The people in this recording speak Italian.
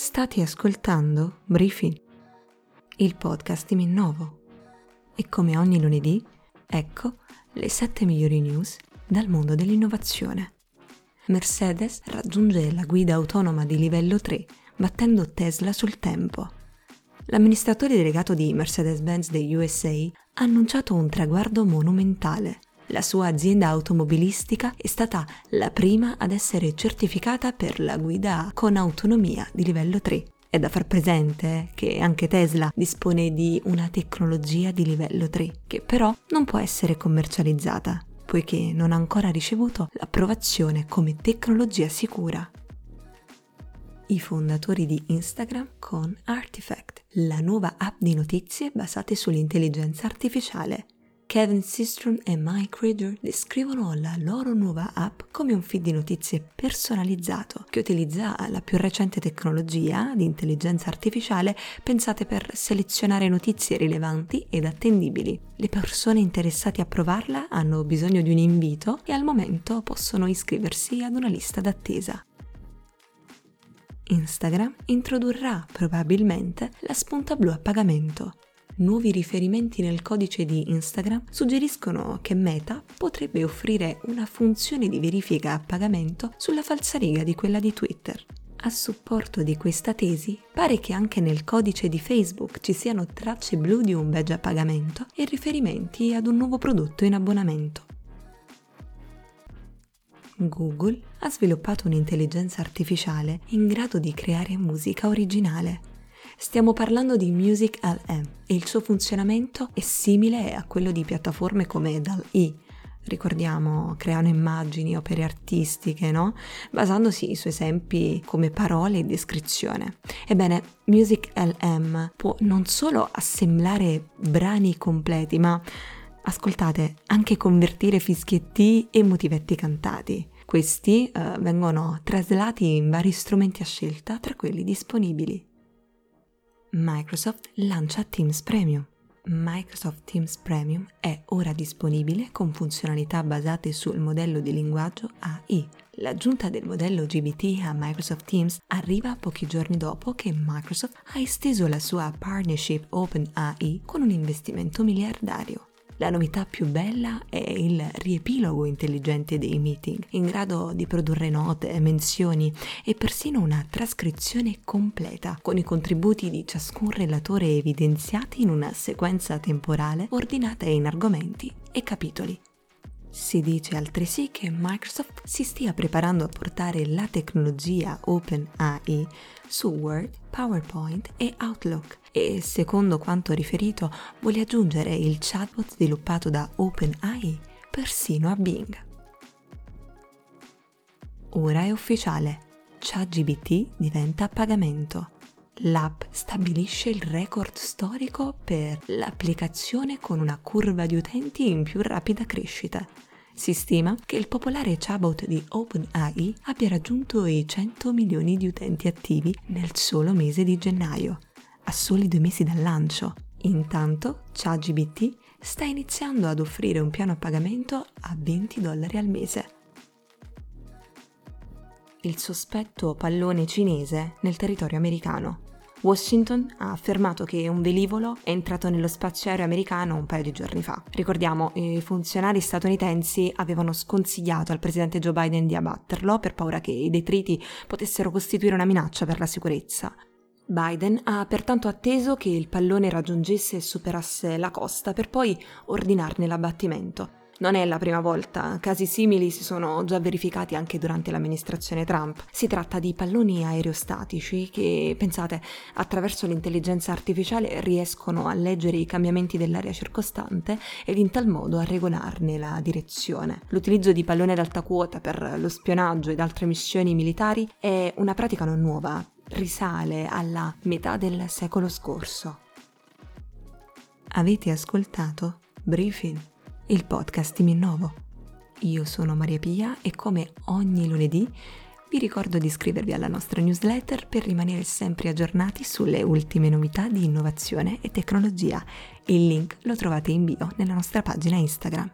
State ascoltando Briefing, il podcast di Minnovo. E come ogni lunedì, ecco le 7 migliori news dal mondo dell'innovazione. Mercedes raggiunge la guida autonoma di livello 3, battendo Tesla sul tempo. L'amministratore delegato di Mercedes-Benz degli USA ha annunciato un traguardo monumentale la sua azienda automobilistica è stata la prima ad essere certificata per la guida con autonomia di livello 3. È da far presente che anche Tesla dispone di una tecnologia di livello 3, che però non può essere commercializzata, poiché non ha ancora ricevuto l'approvazione come tecnologia sicura. I fondatori di Instagram con Artifact, la nuova app di notizie basate sull'intelligenza artificiale Kevin Systrom e Mike Reader descrivono la loro nuova app come un feed di notizie personalizzato che utilizza la più recente tecnologia di intelligenza artificiale pensate per selezionare notizie rilevanti ed attendibili. Le persone interessate a provarla hanno bisogno di un invito e al momento possono iscriversi ad una lista d'attesa. Instagram introdurrà probabilmente la spunta blu a pagamento nuovi riferimenti nel codice di Instagram suggeriscono che Meta potrebbe offrire una funzione di verifica a pagamento sulla falsariga di quella di Twitter. A supporto di questa tesi, pare che anche nel codice di Facebook ci siano tracce blu di un badge a pagamento e riferimenti ad un nuovo prodotto in abbonamento. Google ha sviluppato un'intelligenza artificiale in grado di creare musica originale. Stiamo parlando di Music LM e il suo funzionamento è simile a quello di piattaforme come DAL-E. Ricordiamo, creano immagini, opere artistiche, no? Basandosi su esempi come parole e descrizione. Ebbene, Music LM può non solo assemblare brani completi, ma ascoltate, anche convertire fischietti e motivetti cantati. Questi eh, vengono traslati in vari strumenti a scelta tra quelli disponibili. Microsoft lancia Teams Premium. Microsoft Teams Premium è ora disponibile con funzionalità basate sul modello di linguaggio AI. L'aggiunta del modello GBT a Microsoft Teams arriva pochi giorni dopo che Microsoft ha esteso la sua partnership OpenAI con un investimento miliardario. La novità più bella è il riepilogo intelligente dei meeting, in grado di produrre note, menzioni e persino una trascrizione completa, con i contributi di ciascun relatore evidenziati in una sequenza temporale ordinata in argomenti e capitoli. Si dice altresì che Microsoft si stia preparando a portare la tecnologia OpenAI su Word, PowerPoint e Outlook e, secondo quanto riferito, vuole aggiungere il chatbot sviluppato da OpenAI persino a Bing. Ora è ufficiale, ChatGBT diventa pagamento. L'app stabilisce il record storico per l'applicazione con una curva di utenti in più rapida crescita. Si stima che il popolare chatbot di OpenAI abbia raggiunto i 100 milioni di utenti attivi nel solo mese di gennaio, a soli due mesi dal lancio. Intanto, ChatGBT sta iniziando ad offrire un piano a pagamento a 20 dollari al mese. Il sospetto pallone cinese nel territorio americano. Washington ha affermato che un velivolo è entrato nello spazio aereo americano un paio di giorni fa. Ricordiamo, i funzionari statunitensi avevano sconsigliato al presidente Joe Biden di abbatterlo per paura che i detriti potessero costituire una minaccia per la sicurezza. Biden ha pertanto atteso che il pallone raggiungesse e superasse la costa per poi ordinarne l'abbattimento. Non è la prima volta, casi simili si sono già verificati anche durante l'amministrazione Trump. Si tratta di palloni aerostatici che, pensate, attraverso l'intelligenza artificiale riescono a leggere i cambiamenti dell'aria circostante ed in tal modo a regolarne la direzione. L'utilizzo di palloni ad alta quota per lo spionaggio ed altre missioni militari è una pratica non nuova, risale alla metà del secolo scorso. Avete ascoltato Briefing? Il podcast di Minnovo. Io sono Maria Pia e come ogni lunedì vi ricordo di iscrivervi alla nostra newsletter per rimanere sempre aggiornati sulle ultime novità di innovazione e tecnologia. Il link lo trovate in bio nella nostra pagina Instagram.